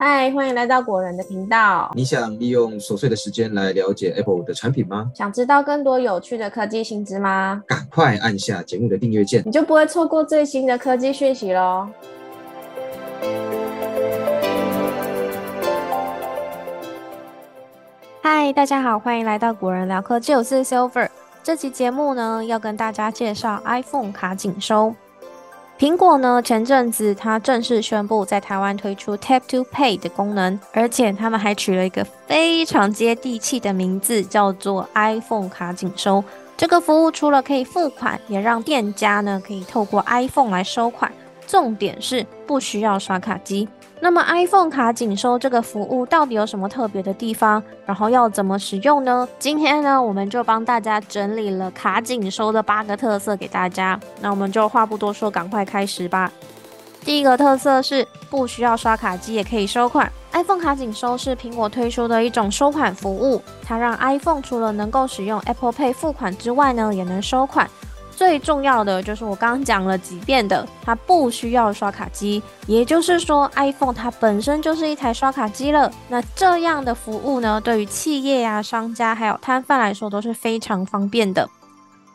嗨，欢迎来到果仁的频道。你想利用琐碎的时间来了解 Apple 的产品吗？想知道更多有趣的科技新知吗？赶快按下节目的订阅键，你就不会错过最新的科技讯息喽。嗨，大家好，欢迎来到果仁聊科技，我是 Silver。这期节目呢，要跟大家介绍 iPhone 卡紧收。苹果呢，前阵子它正式宣布在台湾推出 Tap to Pay 的功能，而且他们还取了一个非常接地气的名字，叫做 iPhone 卡紧收。这个服务除了可以付款，也让店家呢可以透过 iPhone 来收款，重点是不需要刷卡机。那么 iPhone 卡紧收这个服务到底有什么特别的地方？然后要怎么使用呢？今天呢，我们就帮大家整理了卡紧收的八个特色给大家。那我们就话不多说，赶快开始吧。第一个特色是不需要刷卡机也可以收款。iPhone 卡紧收是苹果推出的一种收款服务，它让 iPhone 除了能够使用 Apple Pay 付款之外呢，也能收款。最重要的就是我刚刚讲了几遍的，它不需要刷卡机，也就是说，iPhone 它本身就是一台刷卡机了。那这样的服务呢，对于企业呀、商家还有摊贩来说都是非常方便的。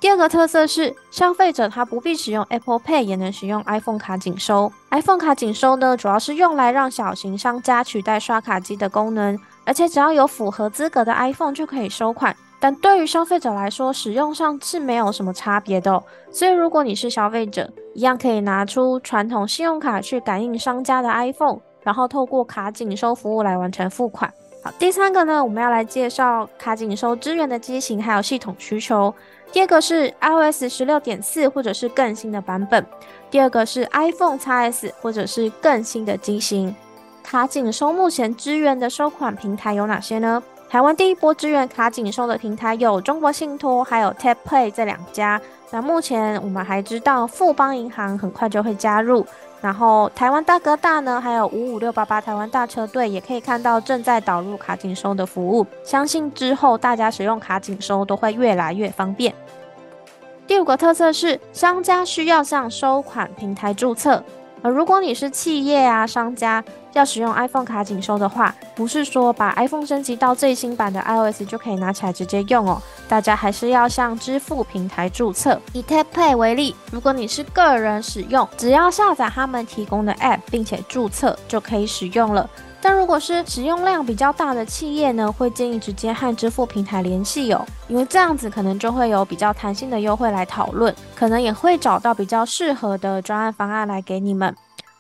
第二个特色是，消费者他不必使用 Apple Pay 也能使用 iPhone 卡紧收。iPhone 卡紧收呢，主要是用来让小型商家取代刷卡机的功能，而且只要有符合资格的 iPhone 就可以收款。但对于消费者来说，使用上是没有什么差别的。所以，如果你是消费者，一样可以拿出传统信用卡去感应商家的 iPhone，然后透过卡紧收服务来完成付款。好，第三个呢，我们要来介绍卡紧收支援的机型还有系统需求。第二个是 iOS 十六点四或者是更新的版本。第二个是 iPhone x S 或者是更新的机型。卡紧收目前支援的收款平台有哪些呢？台湾第一波支援卡紧收的平台有中国信托，还有 Tap Pay 这两家。那目前我们还知道富邦银行很快就会加入，然后台湾大哥大呢，还有五五六八八台湾大车队也可以看到正在导入卡紧收的服务。相信之后大家使用卡紧收都会越来越方便。第五个特色是商家需要向收款平台注册。而如果你是企业啊，商家要使用 iPhone 卡紧收的话，不是说把 iPhone 升级到最新版的 iOS 就可以拿起来直接用哦。大家还是要向支付平台注册。以 Tap Pay 为例，如果你是个人使用，只要下载他们提供的 App 并且注册就可以使用了。但如果是使用量比较大的企业呢，会建议直接和支付平台联系哦，因为这样子可能就会有比较弹性的优惠来讨论，可能也会找到比较适合的专案方案来给你们。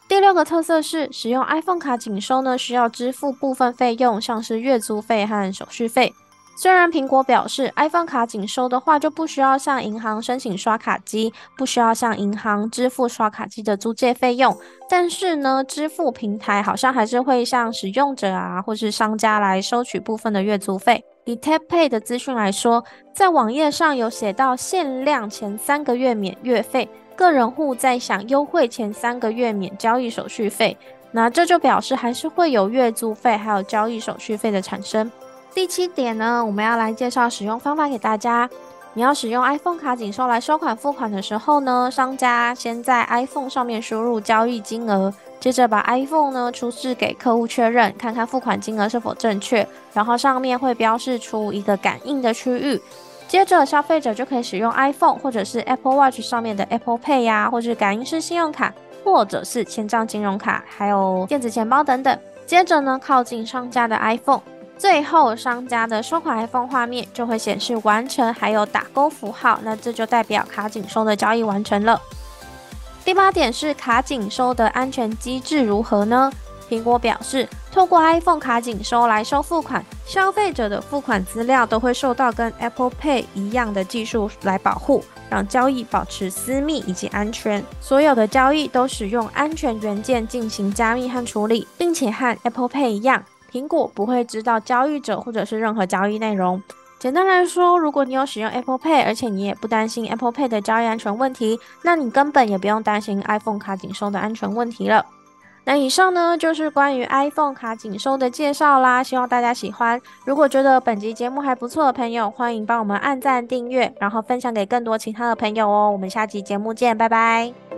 第六个特色是，使用 iPhone 卡仅收呢，需要支付部分费用，像是月租费和手续费。虽然苹果表示 iPhone 卡仅收的话就不需要向银行申请刷卡机，不需要向银行支付刷卡机的租借费用，但是呢，支付平台好像还是会向使用者啊或是商家来收取部分的月租费。以 Tap Pay 的资讯来说，在网页上有写到限量前三个月免月费，个人户在享优惠前三个月免交易手续费，那这就表示还是会有月租费还有交易手续费的产生。第七点呢，我们要来介绍使用方法给大家。你要使用 iPhone 卡紧收来收款付款的时候呢，商家先在 iPhone 上面输入交易金额，接着把 iPhone 呢出示给客户确认，看看付款金额是否正确，然后上面会标示出一个感应的区域，接着消费者就可以使用 iPhone 或者是 Apple Watch 上面的 Apple Pay 呀，或者感应式信用卡，或者是千账金融卡，还有电子钱包等等，接着呢靠近商家的 iPhone。最后，商家的收款 iPhone 画面就会显示完成，还有打勾符号，那这就代表卡紧收的交易完成了。第八点是卡紧收的安全机制如何呢？苹果表示，透过 iPhone 卡紧收来收付款，消费者的付款资料都会受到跟 Apple Pay 一样的技术来保护，让交易保持私密以及安全。所有的交易都使用安全元件进行加密和处理，并且和 Apple Pay 一样。苹果不会知道交易者或者是任何交易内容。简单来说，如果你有使用 Apple Pay，而且你也不担心 Apple Pay 的交易安全问题，那你根本也不用担心 iPhone 卡紧收的安全问题了。那以上呢就是关于 iPhone 卡紧收的介绍啦，希望大家喜欢。如果觉得本集节目还不错的朋友，欢迎帮我们按赞、订阅，然后分享给更多其他的朋友哦。我们下集节目见，拜拜。